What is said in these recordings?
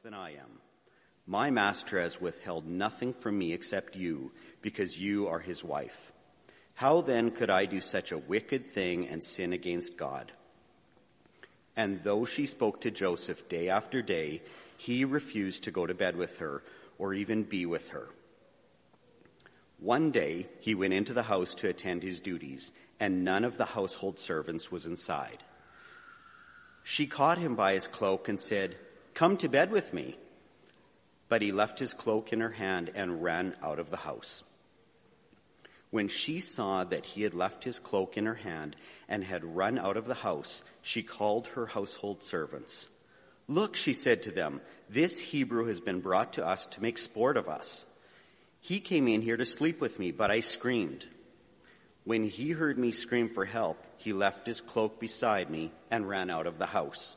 than I am. My master has withheld nothing from me except you, because you are his wife. How then could I do such a wicked thing and sin against God? And though she spoke to Joseph day after day, he refused to go to bed with her or even be with her. One day he went into the house to attend his duties, and none of the household servants was inside. She caught him by his cloak and said, Come to bed with me. But he left his cloak in her hand and ran out of the house. When she saw that he had left his cloak in her hand and had run out of the house, she called her household servants. Look, she said to them, this Hebrew has been brought to us to make sport of us. He came in here to sleep with me, but I screamed. When he heard me scream for help, he left his cloak beside me and ran out of the house.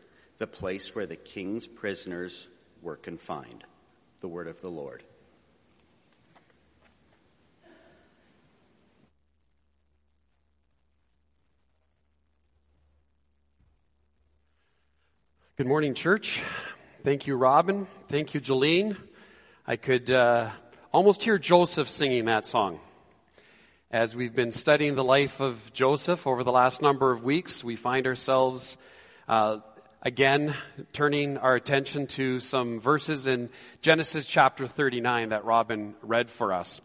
the place where the king's prisoners were confined. The word of the Lord. Good morning, church. Thank you, Robin. Thank you, Jolene. I could uh, almost hear Joseph singing that song. As we've been studying the life of Joseph over the last number of weeks, we find ourselves uh, again turning our attention to some verses in Genesis chapter 39 that Robin read for us.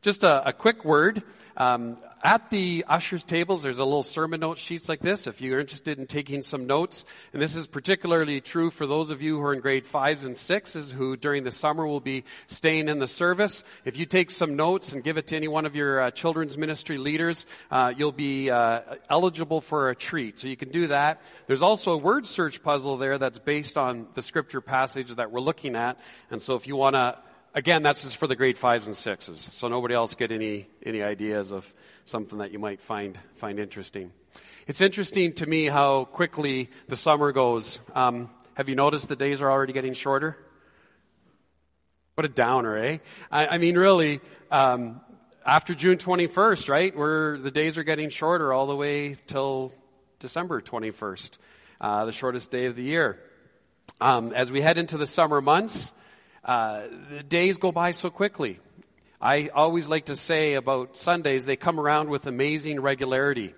Just a, a quick word. Um, at the ushers tables, there's a little sermon note sheets like this if you're interested in taking some notes. And this is particularly true for those of you who are in grade fives and sixes who during the summer will be staying in the service. If you take some notes and give it to any one of your uh, children's ministry leaders, uh, you'll be uh, eligible for a treat. So you can do that. There's also a word search puzzle there that's based on the scripture passage that we're looking at. And so if you want to again, that's just for the grade fives and sixes. So nobody else get any, any ideas of something that you might find, find interesting. It's interesting to me how quickly the summer goes. Um, have you noticed the days are already getting shorter? What a downer, eh? I, I mean, really, um, after June 21st, right, where the days are getting shorter all the way till December 21st, uh, the shortest day of the year. Um, as we head into the summer months, uh, the days go by so quickly. I always like to say about Sundays, they come around with amazing regularity.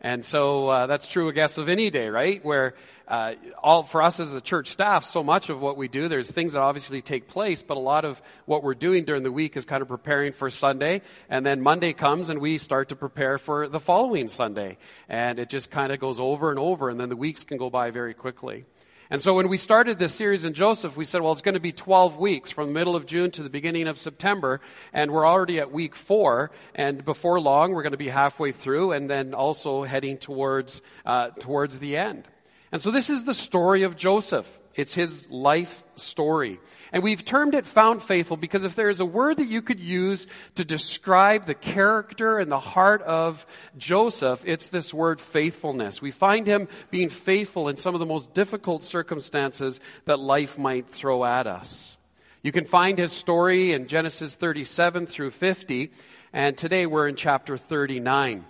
And so uh, that's true, I guess, of any day, right? Where uh, all for us as a church staff, so much of what we do, there's things that obviously take place, but a lot of what we're doing during the week is kind of preparing for Sunday, and then Monday comes and we start to prepare for the following Sunday, and it just kind of goes over and over, and then the weeks can go by very quickly. And so when we started this series in Joseph, we said, well, it's going to be 12 weeks from the middle of June to the beginning of September. And we're already at week four. And before long, we're going to be halfway through and then also heading towards, uh, towards the end. And so this is the story of Joseph. It's his life story. And we've termed it found faithful because if there is a word that you could use to describe the character and the heart of Joseph, it's this word faithfulness. We find him being faithful in some of the most difficult circumstances that life might throw at us. You can find his story in Genesis 37 through 50, and today we're in chapter 39.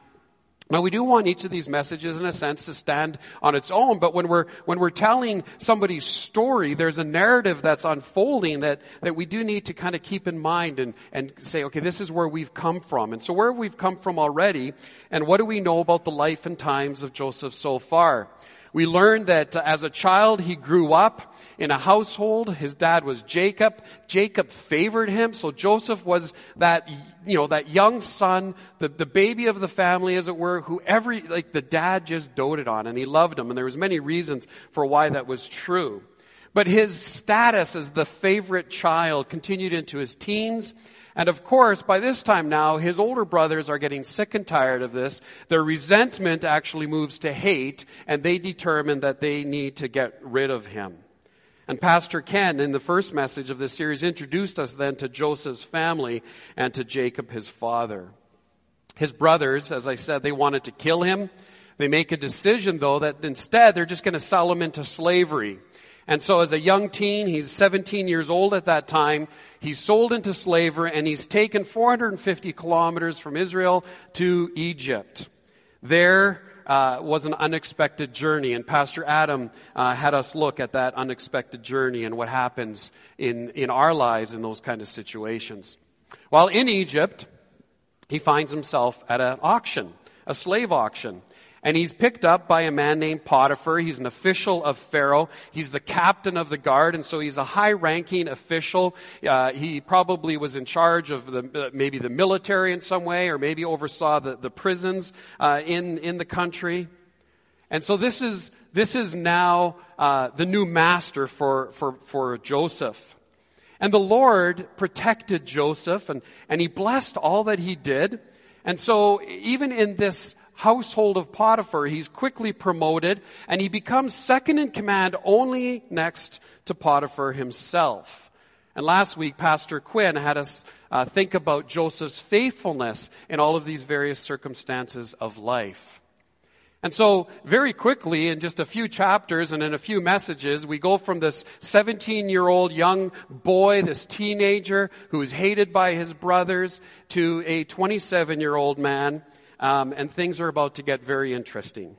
Now we do want each of these messages in a sense to stand on its own, but when we're, when we're telling somebody's story, there's a narrative that's unfolding that, that we do need to kind of keep in mind and, and say, okay, this is where we've come from. And so where we've come from already, and what do we know about the life and times of Joseph so far? We learned that uh, as a child, he grew up in a household. His dad was Jacob. Jacob favored him. So Joseph was that, you know, that young son, the, the baby of the family, as it were, who every, like the dad just doted on and he loved him. And there was many reasons for why that was true. But his status as the favorite child continued into his teens and of course, by this time now, his older brothers are getting sick and tired of this. Their resentment actually moves to hate, and they determine that they need to get rid of him. And Pastor Ken, in the first message of this series, introduced us then to Joseph's family and to Jacob, his father. His brothers, as I said, they wanted to kill him. They make a decision, though, that instead they're just going to sell him into slavery. And so as a young teen, he's 17 years old at that time, he's sold into slavery and he's taken 450 kilometers from Israel to Egypt. There uh, was an unexpected journey, and Pastor Adam uh, had us look at that unexpected journey and what happens in, in our lives in those kind of situations. While in Egypt, he finds himself at an auction, a slave auction. And he's picked up by a man named Potiphar. He's an official of Pharaoh. He's the captain of the guard, and so he's a high ranking official. Uh, he probably was in charge of the, uh, maybe the military in some way, or maybe oversaw the, the prisons uh, in, in the country. And so this is, this is now uh, the new master for, for, for Joseph. And the Lord protected Joseph, and, and he blessed all that he did. And so even in this household of Potiphar, he's quickly promoted and he becomes second in command only next to Potiphar himself. And last week, Pastor Quinn had us uh, think about Joseph's faithfulness in all of these various circumstances of life. And so, very quickly, in just a few chapters and in a few messages, we go from this 17 year old young boy, this teenager who is hated by his brothers, to a 27 year old man um, and things are about to get very interesting.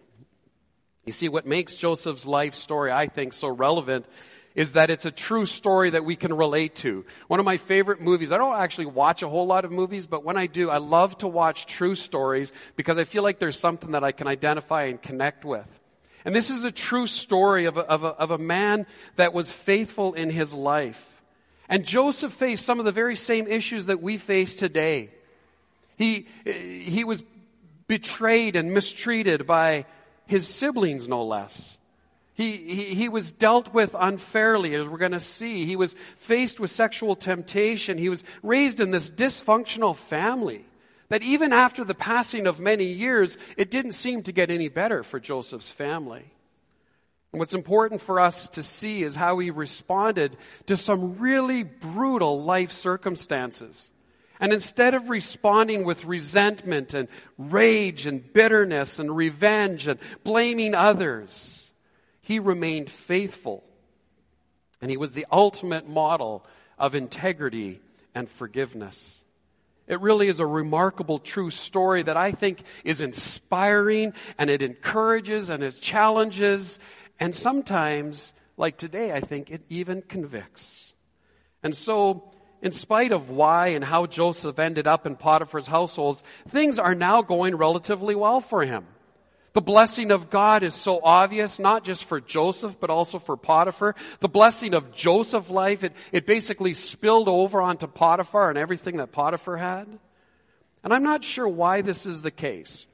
You see, what makes Joseph's life story, I think, so relevant is that it's a true story that we can relate to. One of my favorite movies, I don't actually watch a whole lot of movies, but when I do, I love to watch true stories because I feel like there's something that I can identify and connect with. And this is a true story of a, of a, of a man that was faithful in his life. And Joseph faced some of the very same issues that we face today. He, he was betrayed and mistreated by his siblings, no less. He, he, he, was dealt with unfairly, as we're going to see. He was faced with sexual temptation. He was raised in this dysfunctional family that even after the passing of many years, it didn't seem to get any better for Joseph's family. And what's important for us to see is how he responded to some really brutal life circumstances. And instead of responding with resentment and rage and bitterness and revenge and blaming others, he remained faithful. And he was the ultimate model of integrity and forgiveness. It really is a remarkable true story that I think is inspiring and it encourages and it challenges and sometimes, like today, I think it even convicts. And so, in spite of why and how Joseph ended up in Potiphar's households, things are now going relatively well for him. The blessing of God is so obvious, not just for Joseph, but also for Potiphar. The blessing of Joseph's life, it, it basically spilled over onto Potiphar and everything that Potiphar had. And I'm not sure why this is the case.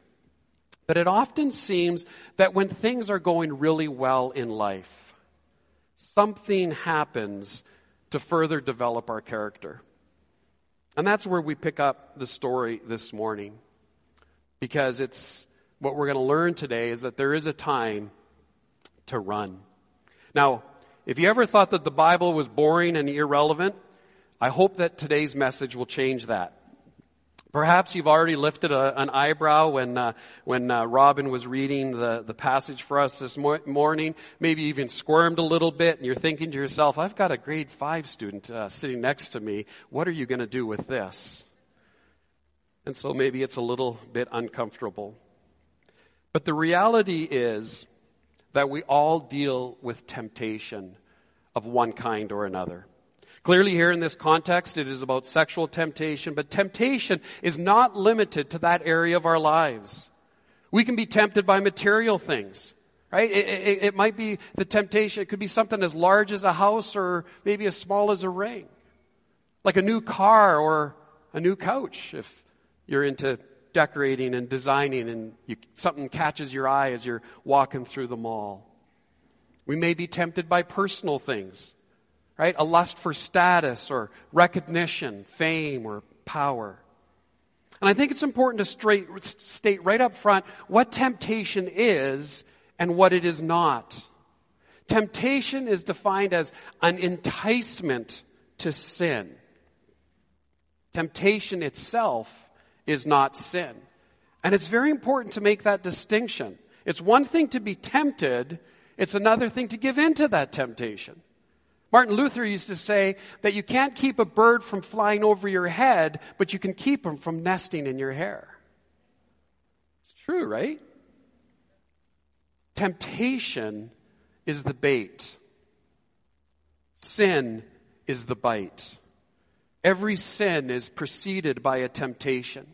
But it often seems that when things are going really well in life, something happens to further develop our character. And that's where we pick up the story this morning. Because it's what we're going to learn today is that there is a time to run. Now, if you ever thought that the Bible was boring and irrelevant, I hope that today's message will change that. Perhaps you've already lifted a, an eyebrow when, uh, when uh, Robin was reading the, the passage for us this mor- morning. Maybe even squirmed a little bit, and you're thinking to yourself, I've got a grade five student uh, sitting next to me. What are you going to do with this? And so maybe it's a little bit uncomfortable. But the reality is that we all deal with temptation of one kind or another. Clearly, here in this context, it is about sexual temptation, but temptation is not limited to that area of our lives. We can be tempted by material things, right? It, it, it, might be the temptation, it could be something as large as a house or maybe as small as a ring, like a new car or a new couch if you're into decorating and designing and you, something catches your eye as you're walking through the mall. We may be tempted by personal things right? A lust for status or recognition, fame or power. And I think it's important to straight, state right up front what temptation is and what it is not. Temptation is defined as an enticement to sin. Temptation itself is not sin. And it's very important to make that distinction. It's one thing to be tempted, it's another thing to give in to that temptation. Martin Luther used to say that you can't keep a bird from flying over your head, but you can keep them from nesting in your hair. It's true, right? Temptation is the bait. Sin is the bite. Every sin is preceded by a temptation.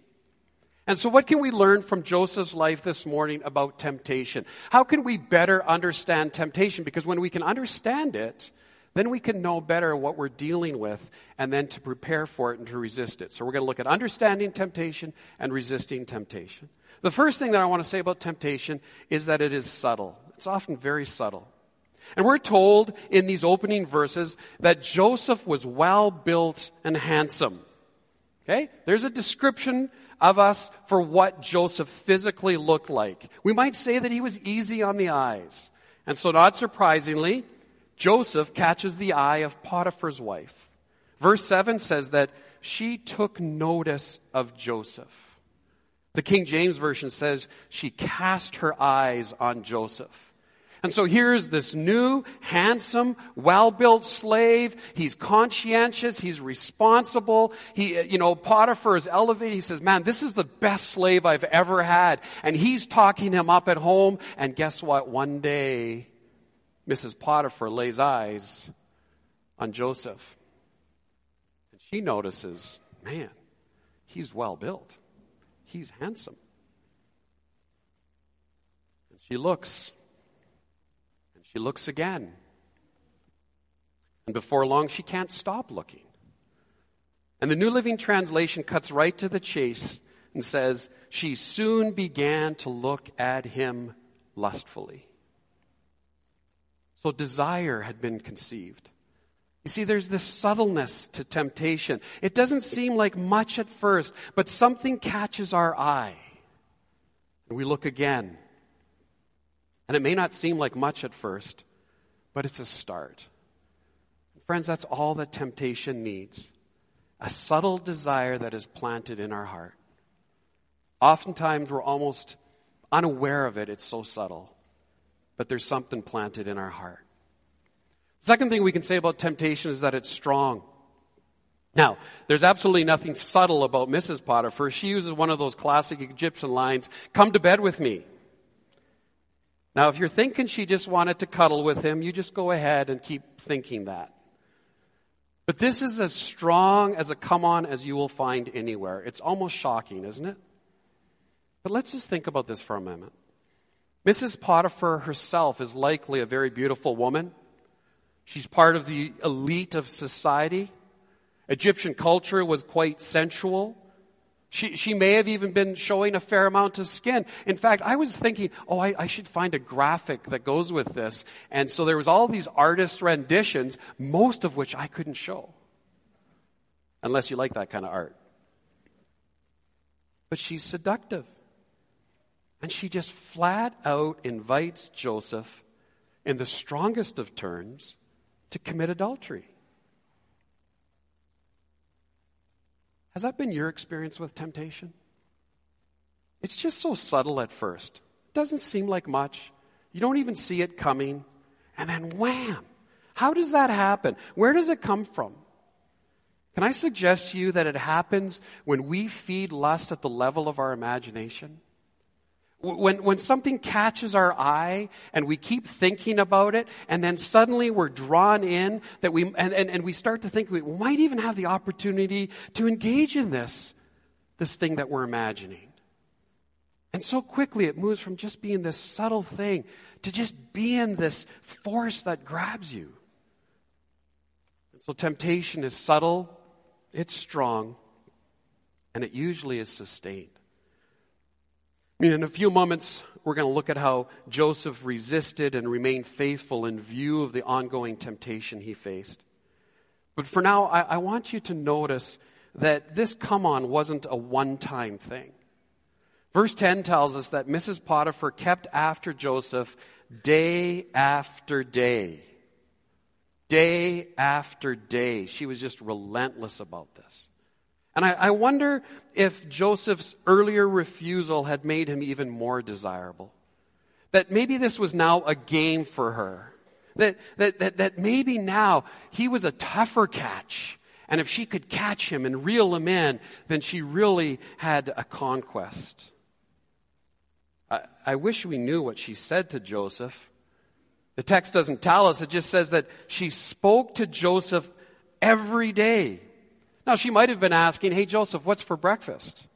And so, what can we learn from Joseph's life this morning about temptation? How can we better understand temptation? Because when we can understand it, then we can know better what we're dealing with and then to prepare for it and to resist it. So, we're going to look at understanding temptation and resisting temptation. The first thing that I want to say about temptation is that it is subtle, it's often very subtle. And we're told in these opening verses that Joseph was well built and handsome. Okay? There's a description of us for what Joseph physically looked like. We might say that he was easy on the eyes. And so, not surprisingly, Joseph catches the eye of Potiphar's wife. Verse 7 says that she took notice of Joseph. The King James Version says she cast her eyes on Joseph. And so here's this new, handsome, well-built slave. He's conscientious. He's responsible. He, you know, Potiphar is elevated. He says, man, this is the best slave I've ever had. And he's talking him up at home. And guess what? One day, Mrs. Potiphar lays eyes on Joseph. And she notices, man, he's well built. He's handsome. And she looks and she looks again. And before long, she can't stop looking. And the New Living Translation cuts right to the chase and says, She soon began to look at him lustfully. So desire had been conceived. You see, there's this subtleness to temptation. It doesn't seem like much at first, but something catches our eye. And we look again. And it may not seem like much at first, but it's a start. Friends, that's all that temptation needs a subtle desire that is planted in our heart. Oftentimes, we're almost unaware of it, it's so subtle, but there's something planted in our heart. Second thing we can say about temptation is that it's strong. Now, there's absolutely nothing subtle about Mrs. Potiphar. She uses one of those classic Egyptian lines, come to bed with me. Now, if you're thinking she just wanted to cuddle with him, you just go ahead and keep thinking that. But this is as strong as a come on as you will find anywhere. It's almost shocking, isn't it? But let's just think about this for a moment. Mrs. Potiphar herself is likely a very beautiful woman. She's part of the elite of society. Egyptian culture was quite sensual. She, she may have even been showing a fair amount of skin. In fact, I was thinking, oh, I, I should find a graphic that goes with this. And so there was all these artist renditions, most of which I couldn't show. Unless you like that kind of art. But she's seductive. And she just flat out invites Joseph, in the strongest of terms, to commit adultery. Has that been your experience with temptation? It's just so subtle at first. It doesn't seem like much. You don't even see it coming. And then wham! How does that happen? Where does it come from? Can I suggest to you that it happens when we feed lust at the level of our imagination? When, when something catches our eye and we keep thinking about it and then suddenly we're drawn in that we, and, and, and we start to think we might even have the opportunity to engage in this, this thing that we're imagining. And so quickly it moves from just being this subtle thing to just being this force that grabs you. And so temptation is subtle, it's strong, and it usually is sustained. In a few moments, we're going to look at how Joseph resisted and remained faithful in view of the ongoing temptation he faced. But for now, I, I want you to notice that this come on wasn't a one time thing. Verse 10 tells us that Mrs. Potiphar kept after Joseph day after day. Day after day. She was just relentless about this. And I, I, wonder if Joseph's earlier refusal had made him even more desirable. That maybe this was now a game for her. That, that, that, that maybe now he was a tougher catch. And if she could catch him and reel him in, then she really had a conquest. I, I wish we knew what she said to Joseph. The text doesn't tell us, it just says that she spoke to Joseph every day. Now, she might have been asking, Hey, Joseph, what's for breakfast?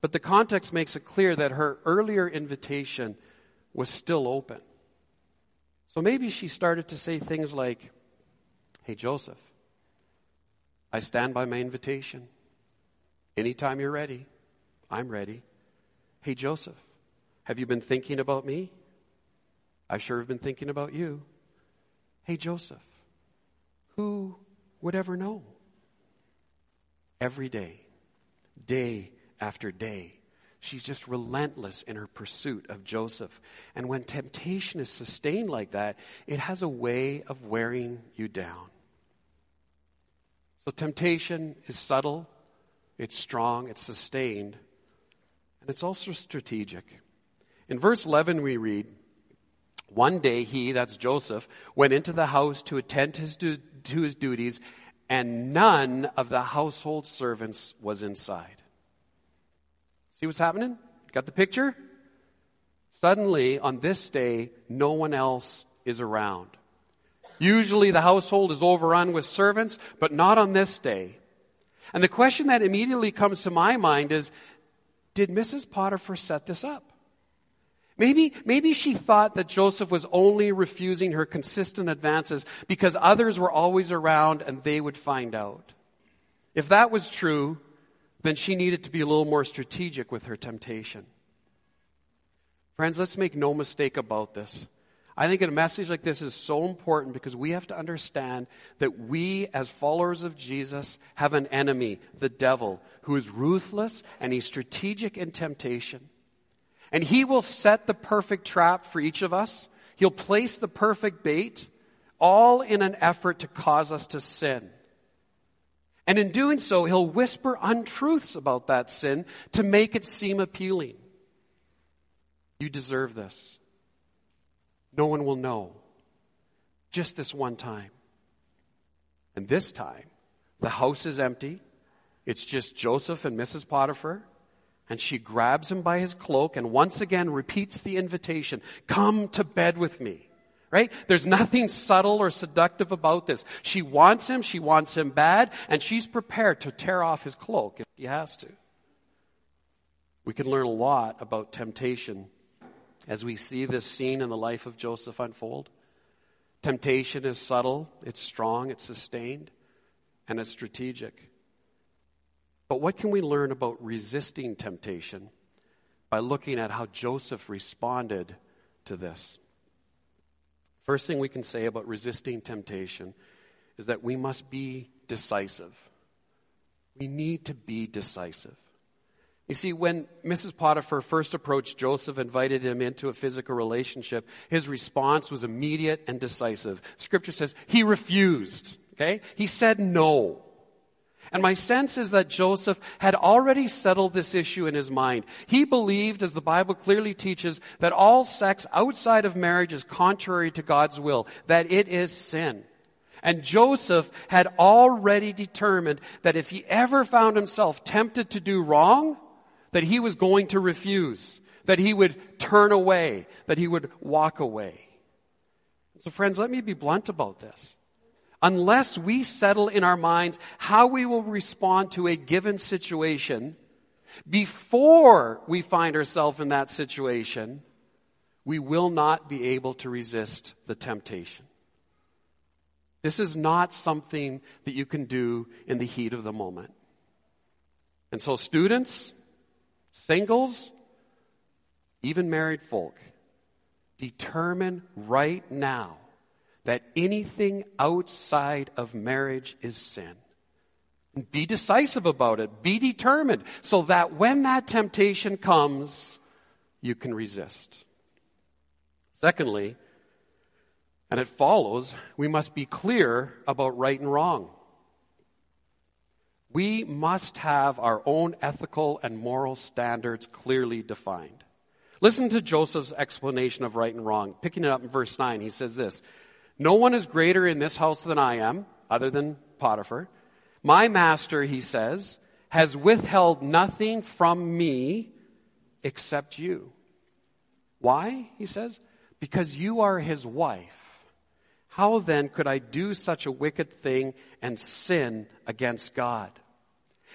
But the context makes it clear that her earlier invitation was still open. So maybe she started to say things like, Hey, Joseph, I stand by my invitation. Anytime you're ready, I'm ready. Hey, Joseph, have you been thinking about me? I sure have been thinking about you. Hey, Joseph, who would ever know? Every day, day after day, she's just relentless in her pursuit of Joseph. And when temptation is sustained like that, it has a way of wearing you down. So, temptation is subtle, it's strong, it's sustained, and it's also strategic. In verse 11, we read, One day he, that's Joseph, went into the house to attend his to his duties, and none of the household servants was inside. See what's happening? Got the picture? Suddenly, on this day, no one else is around. Usually the household is overrun with servants, but not on this day. And the question that immediately comes to my mind is Did Mrs. Potiphar set this up? Maybe, maybe she thought that Joseph was only refusing her consistent advances because others were always around and they would find out. If that was true, then she needed to be a little more strategic with her temptation. Friends, let's make no mistake about this. I think a message like this is so important because we have to understand that we, as followers of Jesus, have an enemy, the devil, who is ruthless and he's strategic in temptation. And He will set the perfect trap for each of us. He'll place the perfect bait, all in an effort to cause us to sin. And in doing so, He'll whisper untruths about that sin to make it seem appealing. You deserve this. No one will know. Just this one time. And this time, the house is empty. It's just Joseph and Mrs. Potiphar. And she grabs him by his cloak and once again repeats the invitation Come to bed with me. Right? There's nothing subtle or seductive about this. She wants him, she wants him bad, and she's prepared to tear off his cloak if he has to. We can learn a lot about temptation as we see this scene in the life of Joseph unfold. Temptation is subtle, it's strong, it's sustained, and it's strategic. But what can we learn about resisting temptation by looking at how Joseph responded to this? First thing we can say about resisting temptation is that we must be decisive. We need to be decisive. You see, when Mrs. Potiphar first approached Joseph, and invited him into a physical relationship, his response was immediate and decisive. Scripture says he refused. Okay? He said no. And my sense is that Joseph had already settled this issue in his mind. He believed, as the Bible clearly teaches, that all sex outside of marriage is contrary to God's will, that it is sin. And Joseph had already determined that if he ever found himself tempted to do wrong, that he was going to refuse, that he would turn away, that he would walk away. So friends, let me be blunt about this unless we settle in our minds how we will respond to a given situation before we find ourselves in that situation, we will not be able to resist the temptation. This is not something that you can do in the heat of the moment. And so, students, singles, even married folk, determine right now that anything outside of marriage is sin. Be decisive about it. Be determined so that when that temptation comes, you can resist. Secondly, and it follows, we must be clear about right and wrong. We must have our own ethical and moral standards clearly defined. Listen to Joseph's explanation of right and wrong. Picking it up in verse 9, he says this No one is greater in this house than I am, other than Potiphar. My master, he says, has withheld nothing from me except you. Why? He says, because you are his wife. How then could I do such a wicked thing and sin against God?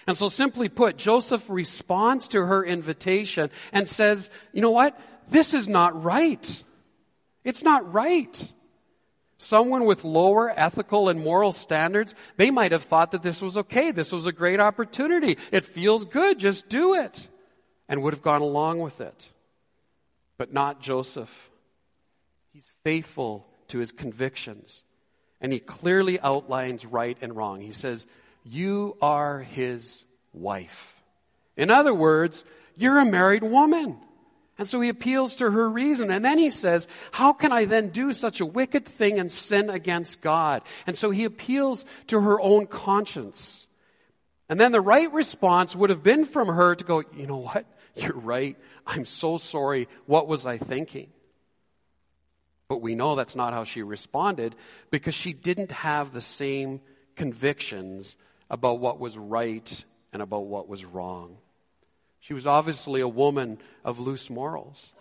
And so simply put, Joseph responds to her invitation and says, you know what? This is not right. It's not right. Someone with lower ethical and moral standards, they might have thought that this was okay. This was a great opportunity. It feels good. Just do it. And would have gone along with it. But not Joseph. He's faithful to his convictions. And he clearly outlines right and wrong. He says, You are his wife. In other words, you're a married woman. And so he appeals to her reason. And then he says, How can I then do such a wicked thing and sin against God? And so he appeals to her own conscience. And then the right response would have been from her to go, You know what? You're right. I'm so sorry. What was I thinking? But we know that's not how she responded because she didn't have the same convictions about what was right and about what was wrong. She was obviously a woman of loose morals.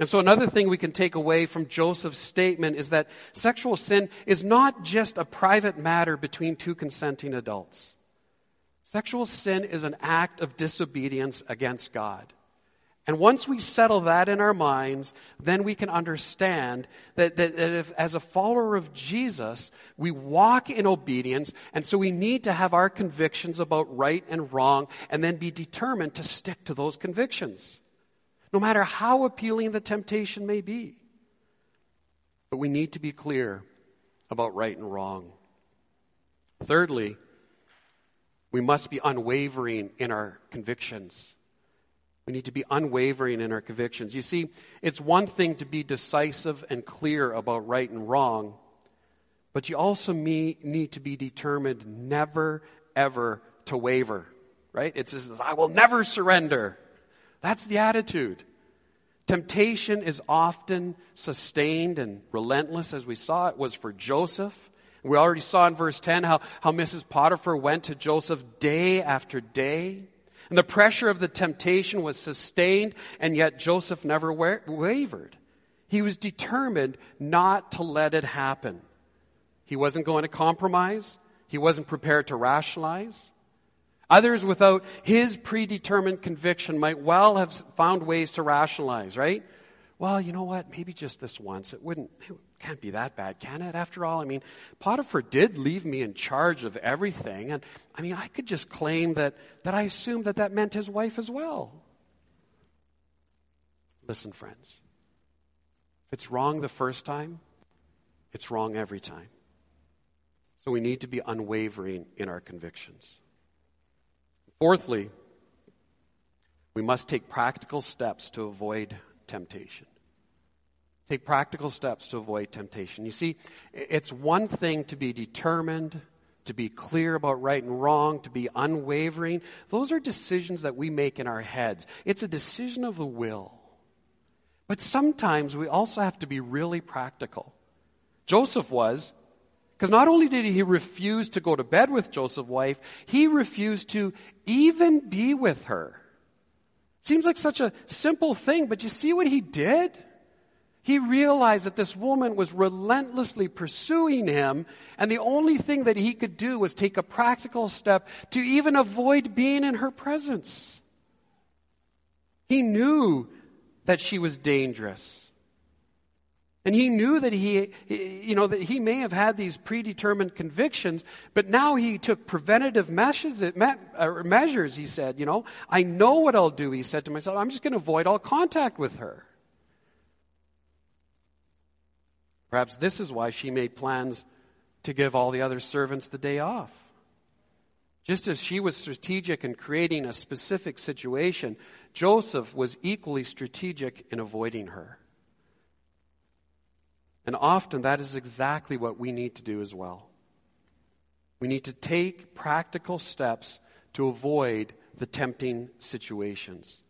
And so another thing we can take away from Joseph's statement is that sexual sin is not just a private matter between two consenting adults. Sexual sin is an act of disobedience against God. And once we settle that in our minds, then we can understand that, that, that, if, as a follower of Jesus, we walk in obedience, and so we need to have our convictions about right and wrong, and then be determined to stick to those convictions, no matter how appealing the temptation may be. But we need to be clear about right and wrong. Thirdly, we must be unwavering in our convictions. We need to be unwavering in our convictions. You see, it's one thing to be decisive and clear about right and wrong, but you also need to be determined never, ever to waver, right? It says, I will never surrender. That's the attitude. Temptation is often sustained and relentless, as we saw it was for Joseph. We already saw in verse 10 how, how Mrs. Potiphar went to Joseph day after day. And the pressure of the temptation was sustained, and yet Joseph never wa- wavered. He was determined not to let it happen. He wasn't going to compromise. He wasn't prepared to rationalize. Others without his predetermined conviction might well have found ways to rationalize, right? Well, you know what? Maybe just this once. It wouldn't, can't be that bad, can it? After all, I mean, Potiphar did leave me in charge of everything. And I mean, I could just claim that, that I assumed that that meant his wife as well. Listen, friends. If it's wrong the first time, it's wrong every time. So we need to be unwavering in our convictions. Fourthly, we must take practical steps to avoid temptation. Take practical steps to avoid temptation. You see, it's one thing to be determined, to be clear about right and wrong, to be unwavering. Those are decisions that we make in our heads. It's a decision of the will. But sometimes we also have to be really practical. Joseph was, because not only did he refuse to go to bed with Joseph's wife, he refused to even be with her. Seems like such a simple thing, but you see what he did? He realized that this woman was relentlessly pursuing him, and the only thing that he could do was take a practical step to even avoid being in her presence. He knew that she was dangerous. And he knew that he, you know, that he may have had these predetermined convictions, but now he took preventative measures, uh, uh, measures, he said, you know. I know what I'll do, he said to myself. I'm just going to avoid all contact with her. Perhaps this is why she made plans to give all the other servants the day off. Just as she was strategic in creating a specific situation, Joseph was equally strategic in avoiding her. And often that is exactly what we need to do as well. We need to take practical steps to avoid the tempting situations.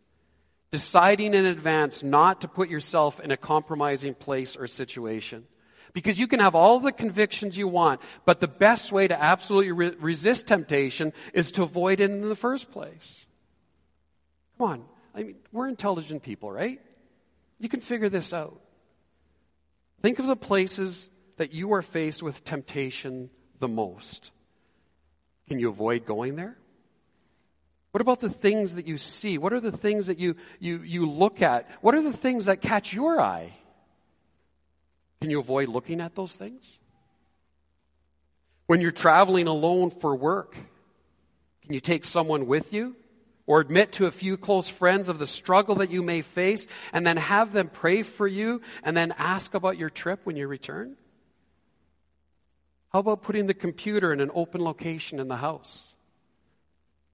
Deciding in advance not to put yourself in a compromising place or situation. Because you can have all the convictions you want, but the best way to absolutely re- resist temptation is to avoid it in the first place. Come on. I mean, we're intelligent people, right? You can figure this out. Think of the places that you are faced with temptation the most. Can you avoid going there? What about the things that you see? What are the things that you, you, you look at? What are the things that catch your eye? Can you avoid looking at those things? When you're traveling alone for work, can you take someone with you? Or admit to a few close friends of the struggle that you may face and then have them pray for you and then ask about your trip when you return? How about putting the computer in an open location in the house?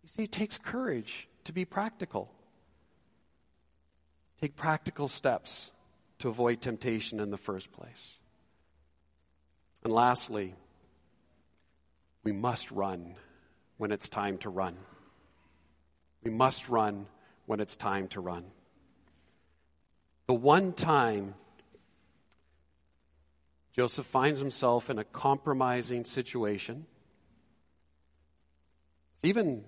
You see, it takes courage to be practical. Take practical steps to avoid temptation in the first place. And lastly, we must run when it's time to run. We must run when it's time to run. The one time Joseph finds himself in a compromising situation, even,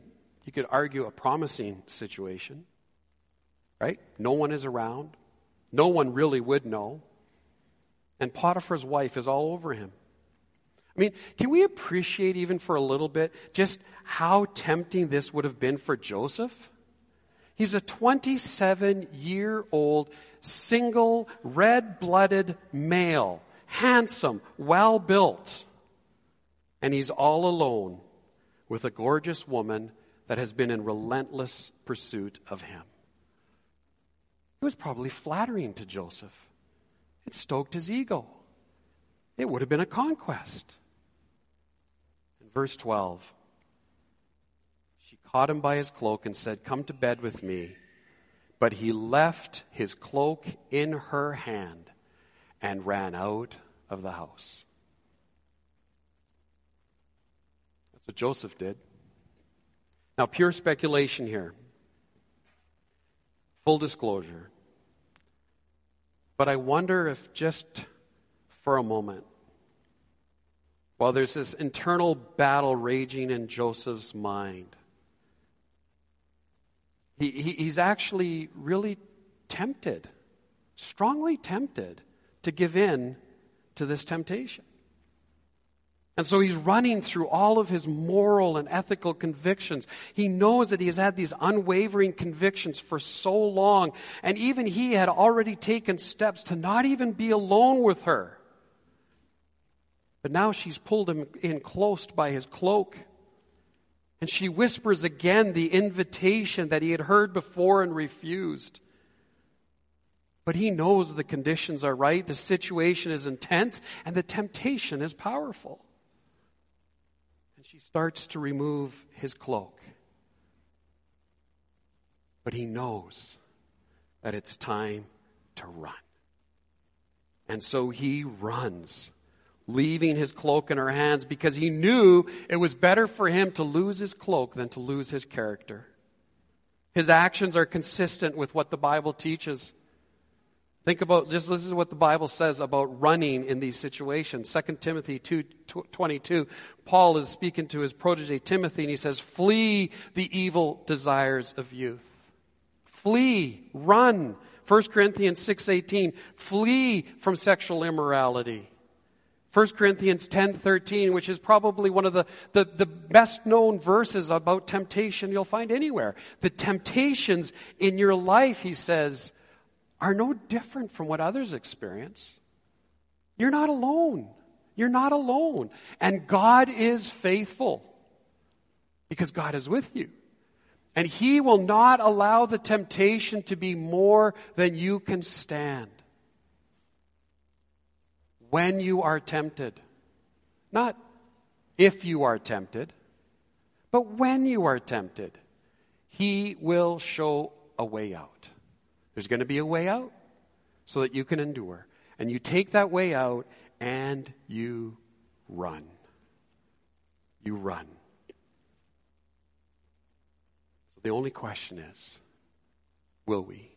you could argue, a promising situation, right? No one is around. No one really would know. And Potiphar's wife is all over him. I mean, can we appreciate even for a little bit just how tempting this would have been for Joseph? He's a 27 year old, single, red blooded male, handsome, well built. And he's all alone with a gorgeous woman that has been in relentless pursuit of him. It was probably flattering to Joseph. It stoked his ego. It would have been a conquest. In verse 12, she caught him by his cloak and said, Come to bed with me. But he left his cloak in her hand and ran out of the house. That's what Joseph did. Now, pure speculation here. Full disclosure. But I wonder if just for a moment, while there's this internal battle raging in Joseph's mind, he, he, he's actually really tempted, strongly tempted to give in to this temptation. And so he's running through all of his moral and ethical convictions. He knows that he has had these unwavering convictions for so long. And even he had already taken steps to not even be alone with her. But now she's pulled him in close by his cloak. And she whispers again the invitation that he had heard before and refused. But he knows the conditions are right, the situation is intense, and the temptation is powerful she starts to remove his cloak. But he knows that it's time to run. And so he runs, leaving his cloak in her hands because he knew it was better for him to lose his cloak than to lose his character. His actions are consistent with what the Bible teaches. Think about just this is what the Bible says about running in these situations. 2 Timothy 2:22. Paul is speaking to his protege Timothy and he says, "Flee the evil desires of youth." Flee, run. 1 Corinthians 6:18, flee from sexual immorality. 1 Corinthians 10:13, which is probably one of the, the, the best known verses about temptation you'll find anywhere. The temptations in your life, he says, are no different from what others experience. You're not alone. You're not alone. And God is faithful because God is with you. And He will not allow the temptation to be more than you can stand. When you are tempted, not if you are tempted, But when you are tempted, he will show a way out. There's going to be a way out so that you can endure. And you take that way out and you run. You run. So the only question is will we?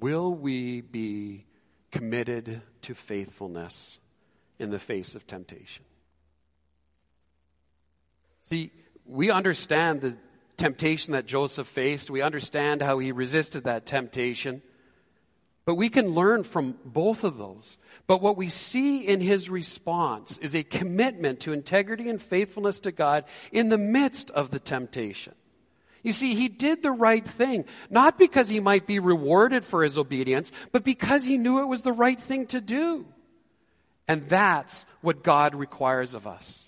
Will we be committed to faithfulness in the face of temptation? See, we understand the temptation that Joseph faced. We understand how he resisted that temptation. But we can learn from both of those. But what we see in his response is a commitment to integrity and faithfulness to God in the midst of the temptation. You see, he did the right thing, not because he might be rewarded for his obedience, but because he knew it was the right thing to do. And that's what God requires of us.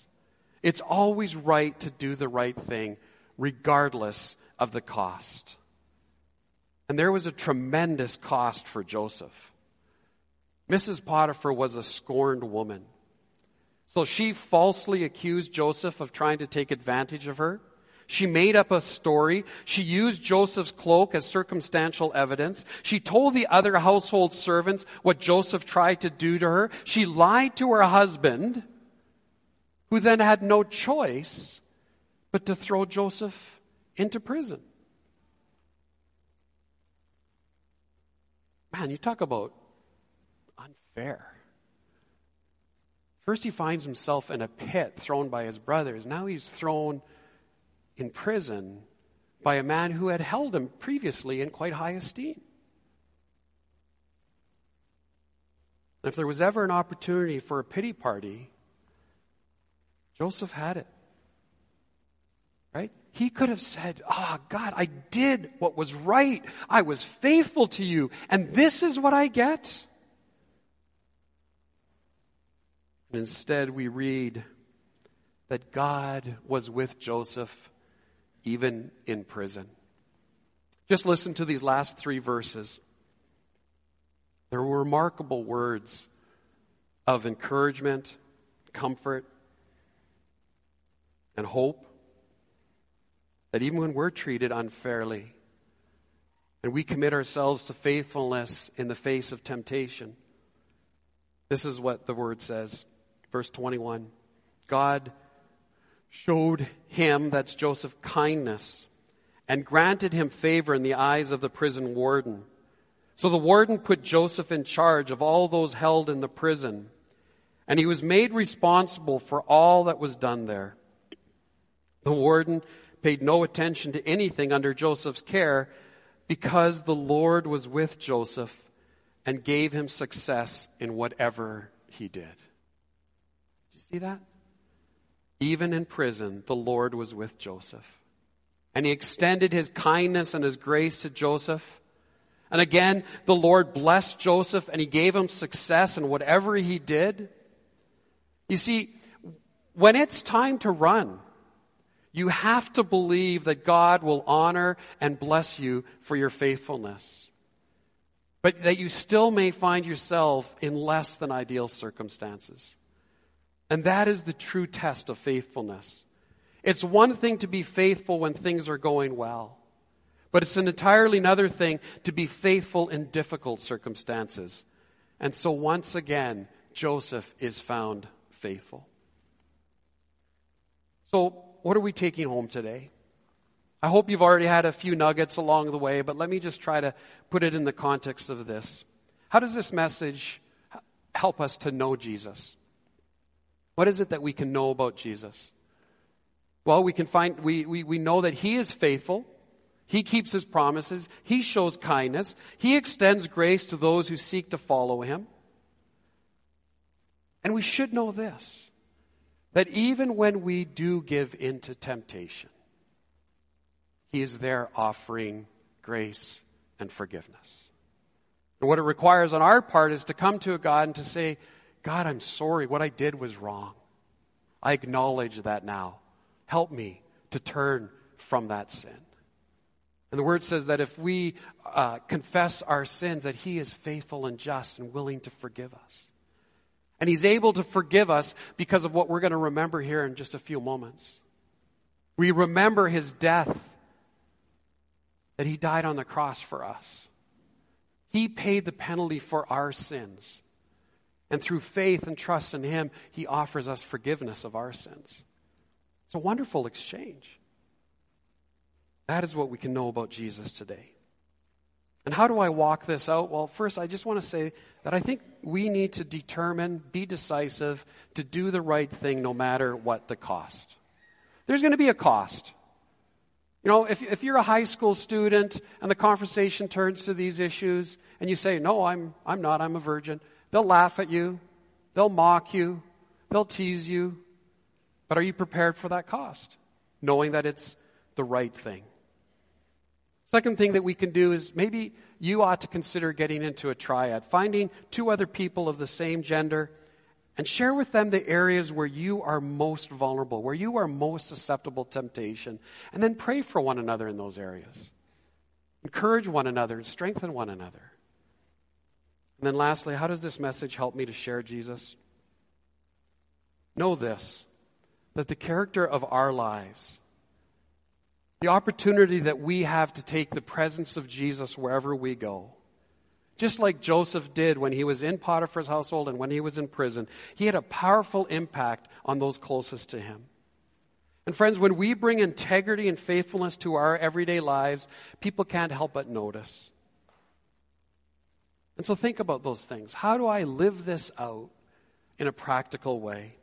It's always right to do the right thing, regardless of the cost. And there was a tremendous cost for Joseph. Mrs. Potiphar was a scorned woman. So she falsely accused Joseph of trying to take advantage of her. She made up a story. She used Joseph's cloak as circumstantial evidence. She told the other household servants what Joseph tried to do to her. She lied to her husband who then had no choice but to throw Joseph into prison. Man, you talk about unfair. First, he finds himself in a pit thrown by his brothers. Now he's thrown in prison by a man who had held him previously in quite high esteem. If there was ever an opportunity for a pity party, Joseph had it. Right? He could have said, Ah, oh, God, I did what was right. I was faithful to you, and this is what I get. And instead, we read that God was with Joseph even in prison. Just listen to these last three verses. There were remarkable words of encouragement, comfort, and hope that even when we're treated unfairly and we commit ourselves to faithfulness in the face of temptation, this is what the word says. Verse 21 God showed him, that's Joseph, kindness and granted him favor in the eyes of the prison warden. So the warden put Joseph in charge of all those held in the prison, and he was made responsible for all that was done there. The warden paid no attention to anything under Joseph's care because the Lord was with Joseph and gave him success in whatever he did. Do you see that? Even in prison, the Lord was with Joseph. And he extended his kindness and his grace to Joseph. And again, the Lord blessed Joseph and he gave him success in whatever he did. You see, when it's time to run, you have to believe that God will honor and bless you for your faithfulness. But that you still may find yourself in less than ideal circumstances. And that is the true test of faithfulness. It's one thing to be faithful when things are going well, but it's an entirely another thing to be faithful in difficult circumstances. And so once again, Joseph is found faithful. So what are we taking home today? I hope you've already had a few nuggets along the way, but let me just try to put it in the context of this. How does this message help us to know Jesus? What is it that we can know about Jesus? Well, we can find, we, we, we know that He is faithful. He keeps His promises. He shows kindness. He extends grace to those who seek to follow Him. And we should know this that even when we do give into temptation, He is there offering grace and forgiveness. And what it requires on our part is to come to a God and to say, God, I'm sorry. What I did was wrong. I acknowledge that now. Help me to turn from that sin. And the word says that if we uh, confess our sins, that He is faithful and just and willing to forgive us. And He's able to forgive us because of what we're going to remember here in just a few moments. We remember His death, that He died on the cross for us. He paid the penalty for our sins. And through faith and trust in Him, He offers us forgiveness of our sins. It's a wonderful exchange. That is what we can know about Jesus today. And how do I walk this out? Well, first, I just want to say that I think we need to determine, be decisive, to do the right thing no matter what the cost. There's going to be a cost. You know, if, if you're a high school student and the conversation turns to these issues and you say, no, I'm, I'm not, I'm a virgin, they'll laugh at you. They'll mock you. They'll tease you. But are you prepared for that cost? Knowing that it's the right thing. Second thing that we can do is maybe you ought to consider getting into a triad, finding two other people of the same gender and share with them the areas where you are most vulnerable, where you are most susceptible to temptation, and then pray for one another in those areas. Encourage one another and strengthen one another. And then lastly, how does this message help me to share Jesus? Know this that the character of our lives the opportunity that we have to take the presence of Jesus wherever we go. Just like Joseph did when he was in Potiphar's household and when he was in prison, he had a powerful impact on those closest to him. And friends, when we bring integrity and faithfulness to our everyday lives, people can't help but notice. And so think about those things. How do I live this out in a practical way?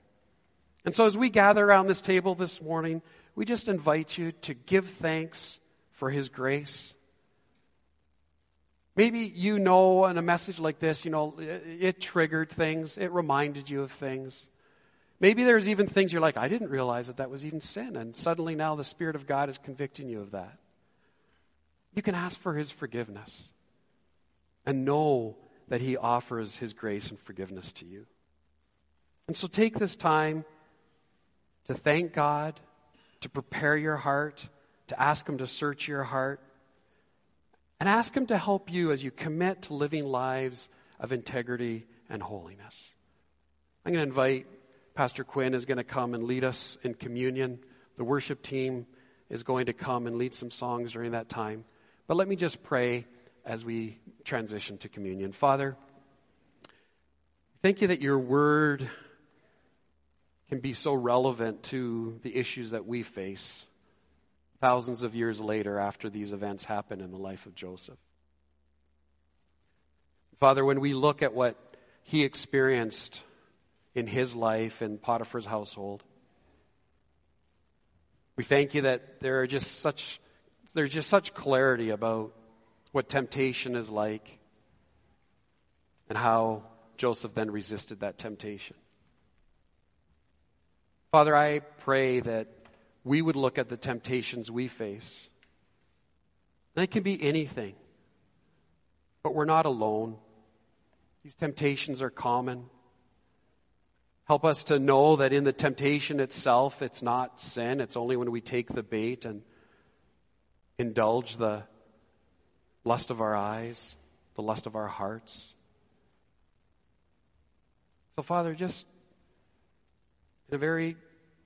And so as we gather around this table this morning, we just invite you to give thanks for His grace. Maybe you know in a message like this, you know, it, it, triggered things, it reminded you of things. Maybe there's even things you're like, I didn't realize that that was even sin, and suddenly now the Spirit of God is convicting you of that. You can ask for His forgiveness and know that He offers His grace and forgiveness to you. And so take this time to thank God to prepare your heart, to ask Him to search your heart, and ask Him to help you as you commit to living lives of integrity and holiness. I'm going to invite Pastor Quinn is going to come and lead us in communion. The worship team is going to come and lead some songs during that time. But let me just pray as we transition to communion. Father, thank you that your word can be so relevant to the issues that we face thousands of years later after these events happen in the life of Joseph. Father, when we look at what he experienced in his life in Potiphar's household, we thank you that there are just such there's just such clarity about what temptation is like and how Joseph then resisted that temptation. Father, I pray that we would look at the temptations we face. They can be anything, but we're not alone. These temptations are common. Help us to know that in the temptation itself, it's not sin. It's only when we take the bait and indulge the lust of our eyes, the lust of our hearts. So, Father, just in a very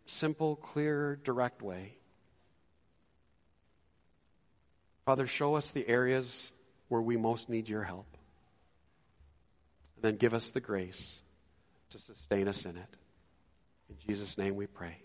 simple, clear, direct way. Father, show us the areas where we most need your help. And then give us the grace to sustain us in it. In Jesus' name we pray.